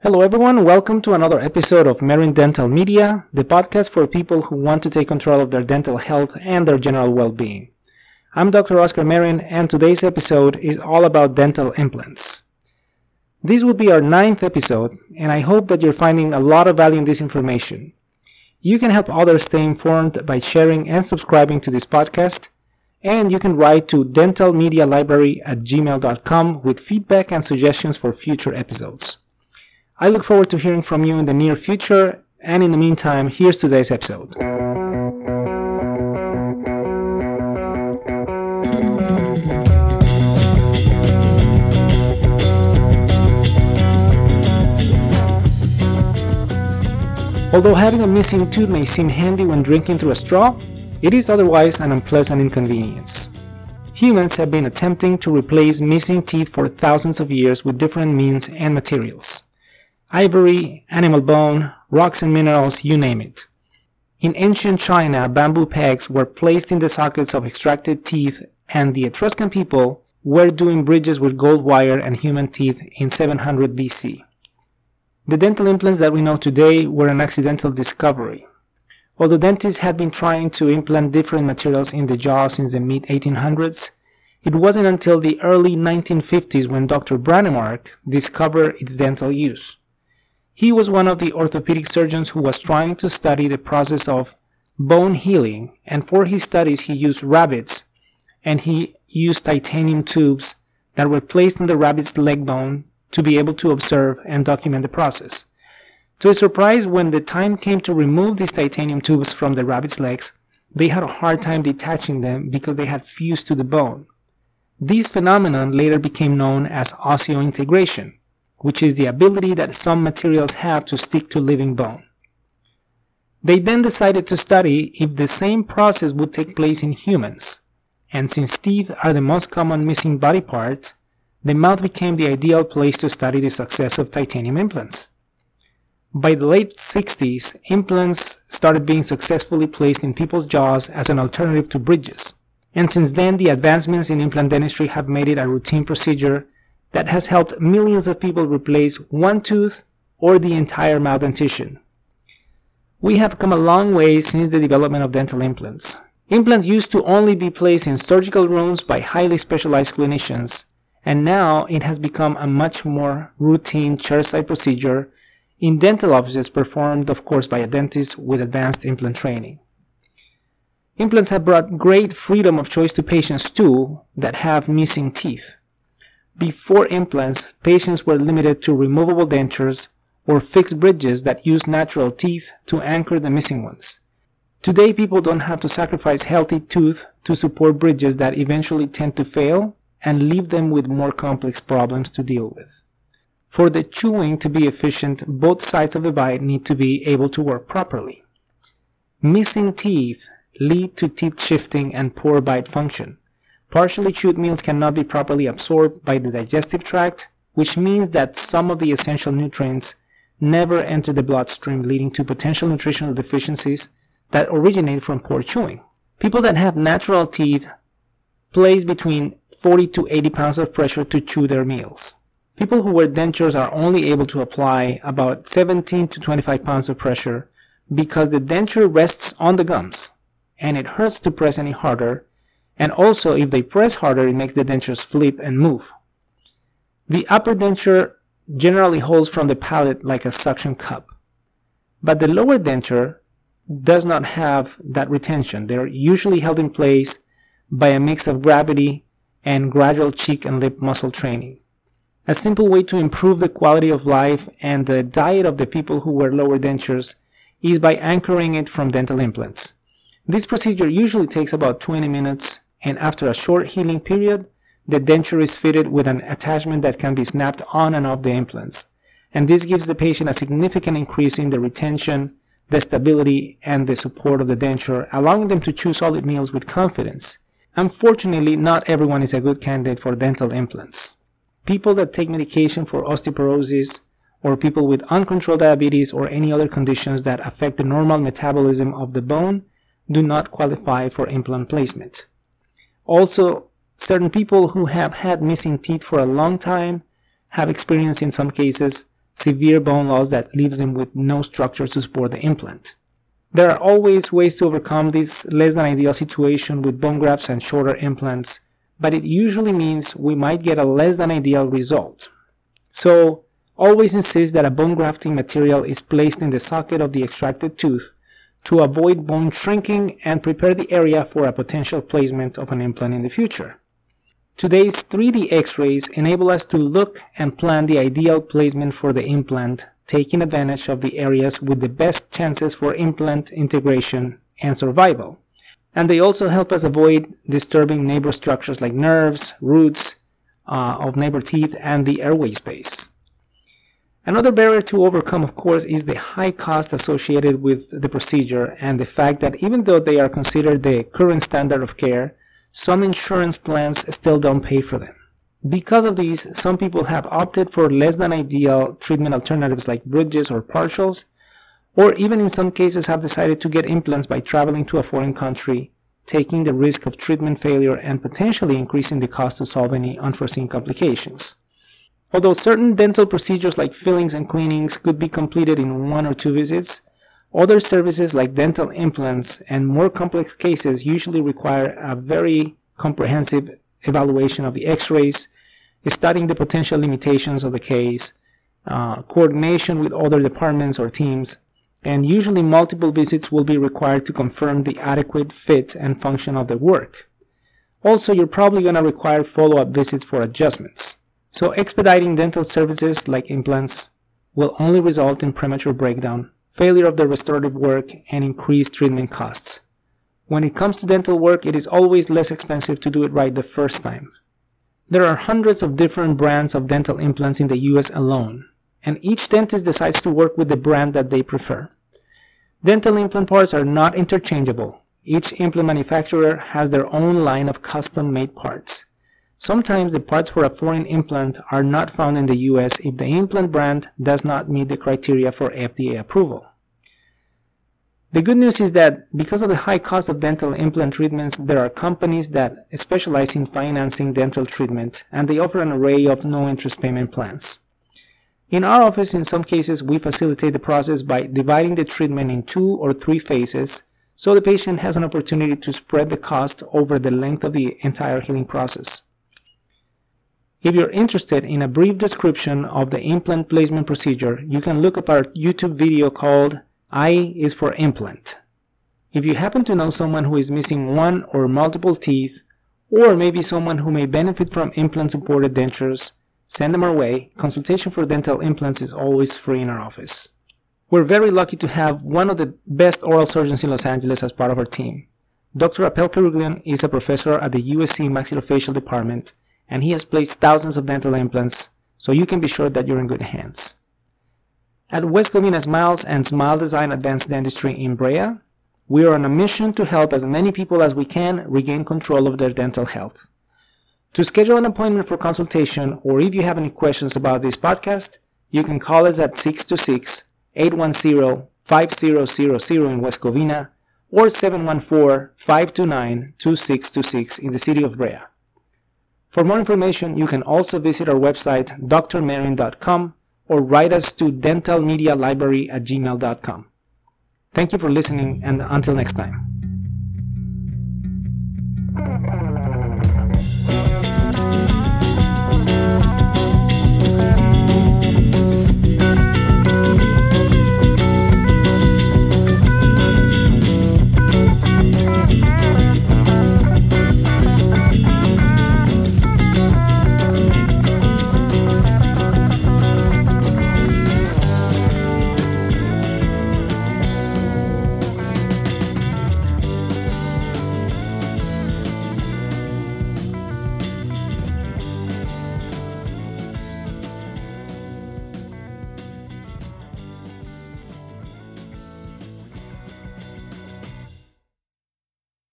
Hello, everyone. Welcome to another episode of Marin Dental Media, the podcast for people who want to take control of their dental health and their general well being. I'm Dr. Oscar Marin, and today's episode is all about dental implants. This will be our ninth episode, and I hope that you're finding a lot of value in this information. You can help others stay informed by sharing and subscribing to this podcast, and you can write to dentalmedialibrary at gmail.com with feedback and suggestions for future episodes. I look forward to hearing from you in the near future, and in the meantime, here's today's episode. Although having a missing tooth may seem handy when drinking through a straw, it is otherwise an unpleasant inconvenience. Humans have been attempting to replace missing teeth for thousands of years with different means and materials. Ivory, animal bone, rocks and minerals, you name it. In ancient China, bamboo pegs were placed in the sockets of extracted teeth, and the Etruscan people were doing bridges with gold wire and human teeth in 700 BC. The dental implants that we know today were an accidental discovery. Although dentists had been trying to implant different materials in the jaw since the mid 1800s, it wasn't until the early 1950s when Dr. Brånemark discovered its dental use. He was one of the orthopedic surgeons who was trying to study the process of bone healing, and for his studies he used rabbits and he used titanium tubes that were placed on the rabbit's leg bone to be able to observe and document the process. To his surprise, when the time came to remove these titanium tubes from the rabbit's legs, they had a hard time detaching them because they had fused to the bone. This phenomenon later became known as osseointegration, which is the ability that some materials have to stick to living bone. They then decided to study if the same process would take place in humans, and since teeth are the most common missing body part, the mouth became the ideal place to study the success of titanium implants. By the late 60s, implants started being successfully placed in people's jaws as an alternative to bridges. And since then, the advancements in implant dentistry have made it a routine procedure that has helped millions of people replace one tooth or the entire mouth dentition. We have come a long way since the development of dental implants. Implants used to only be placed in surgical rooms by highly specialized clinicians, and now it has become a much more routine chairside procedure in dental offices performed, of course, by a dentist with advanced implant training. Implants have brought great freedom of choice to patients too that have missing teeth. Before implants, patients were limited to removable dentures or fixed bridges that use natural teeth to anchor the missing ones. Today, people don't have to sacrifice healthy tooth to support bridges that eventually tend to fail and leave them with more complex problems to deal with. For the chewing to be efficient, both sides of the bite need to be able to work properly. Missing teeth lead to teeth shifting and poor bite function. Partially chewed meals cannot be properly absorbed by the digestive tract, which means that some of the essential nutrients never enter the bloodstream, leading to potential nutritional deficiencies that originate from poor chewing. People that have natural teeth place between 40 to 80 pounds of pressure to chew their meals. People who wear dentures are only able to apply about 17 to 25 pounds of pressure because the denture rests on the gums and it hurts to press any harder. And also, if they press harder, it makes the dentures flip and move. The upper denture generally holds from the palate like a suction cup, but the lower denture does not have that retention. They're usually held in place by a mix of gravity and gradual cheek and lip muscle training. A simple way to improve the quality of life and the diet of the people who wear lower dentures is by anchoring it from dental implants. This procedure usually takes about 20 minutes, and after a short healing period, the denture is fitted with an attachment that can be snapped on and off the implants. And this gives the patient a significant increase in the retention, the stability, and the support of the denture, allowing them to chew solid meals with confidence. Unfortunately, not everyone is a good candidate for dental implants. People that take medication for osteoporosis, or people with uncontrolled diabetes or any other conditions that affect the normal metabolism of the bone do not qualify for implant placement. Also, certain people who have had missing teeth for a long time have experienced in some cases severe bone loss that leaves them with no structure to support the implant. There are always ways to overcome this less than ideal situation with bone grafts and shorter implants, but it usually means we might get a less than ideal result. So, always insist that a bone grafting material is placed in the socket of the extracted tooth to avoid bone shrinking and prepare the area for a potential placement of an implant in the future. Today's 3D x-rays enable us to look and plan the ideal placement for the implant, taking advantage of the areas with the best chances for implant integration and survival. And they also help us avoid disturbing neighbor structures like nerves, roots uh, of neighbor teeth, and the airway space. Another barrier to overcome, of course, is the high cost associated with the procedure and the fact that even though they are considered the current standard of care, some insurance plans still don't pay for them. Because of these, some people have opted for less than ideal treatment alternatives like bridges or partials, or even in some cases have decided to get implants by traveling to a foreign country, taking the risk of treatment failure and potentially increasing the cost to solve any unforeseen complications. Although certain dental procedures like fillings and cleanings could be completed in one or two visits, other services like dental implants and more complex cases usually require a very comprehensive evaluation of the x-rays, studying the potential limitations of the case, uh, coordination with other departments or teams, and usually multiple visits will be required to confirm the adequate fit and function of the work. Also, you're probably going to require follow-up visits for adjustments. So expediting dental services like implants will only result in premature breakdown, failure of the restorative work, and increased treatment costs. When it comes to dental work, it is always less expensive to do it right the first time. There are hundreds of different brands of dental implants in the US alone, and each dentist decides to work with the brand that they prefer. Dental implant parts are not interchangeable. Each implant manufacturer has their own line of custom made parts. Sometimes the parts for a foreign implant are not found in the US if the implant brand does not meet the criteria for FDA approval. The good news is that because of the high cost of dental implant treatments, there are companies that specialize in financing dental treatment and they offer an array of no interest payment plans. In our office, in some cases, we facilitate the process by dividing the treatment in two or three phases so the patient has an opportunity to spread the cost over the length of the entire healing process. If you're interested in a brief description of the implant placement procedure, you can look up our YouTube video called I is for implant. If you happen to know someone who is missing one or multiple teeth, or maybe someone who may benefit from implant supported dentures, send them our way. Consultation for dental implants is always free in our office. We're very lucky to have one of the best oral surgeons in Los Angeles as part of our team. Dr. Apel Karuglian is a professor at the USC Maxillofacial Department and he has placed thousands of dental implants, so you can be sure that you're in good hands. At West Covina Smiles and Smile Design Advanced Dentistry in Brea, we are on a mission to help as many people as we can regain control of their dental health. To schedule an appointment for consultation or if you have any questions about this podcast, you can call us at 626 810 5000 in West Covina or 714 529 2626 in the city of Brea. For more information, you can also visit our website, drmarin.com, or write us to dentalmedialibrary at gmail.com. Thank you for listening, and until next time.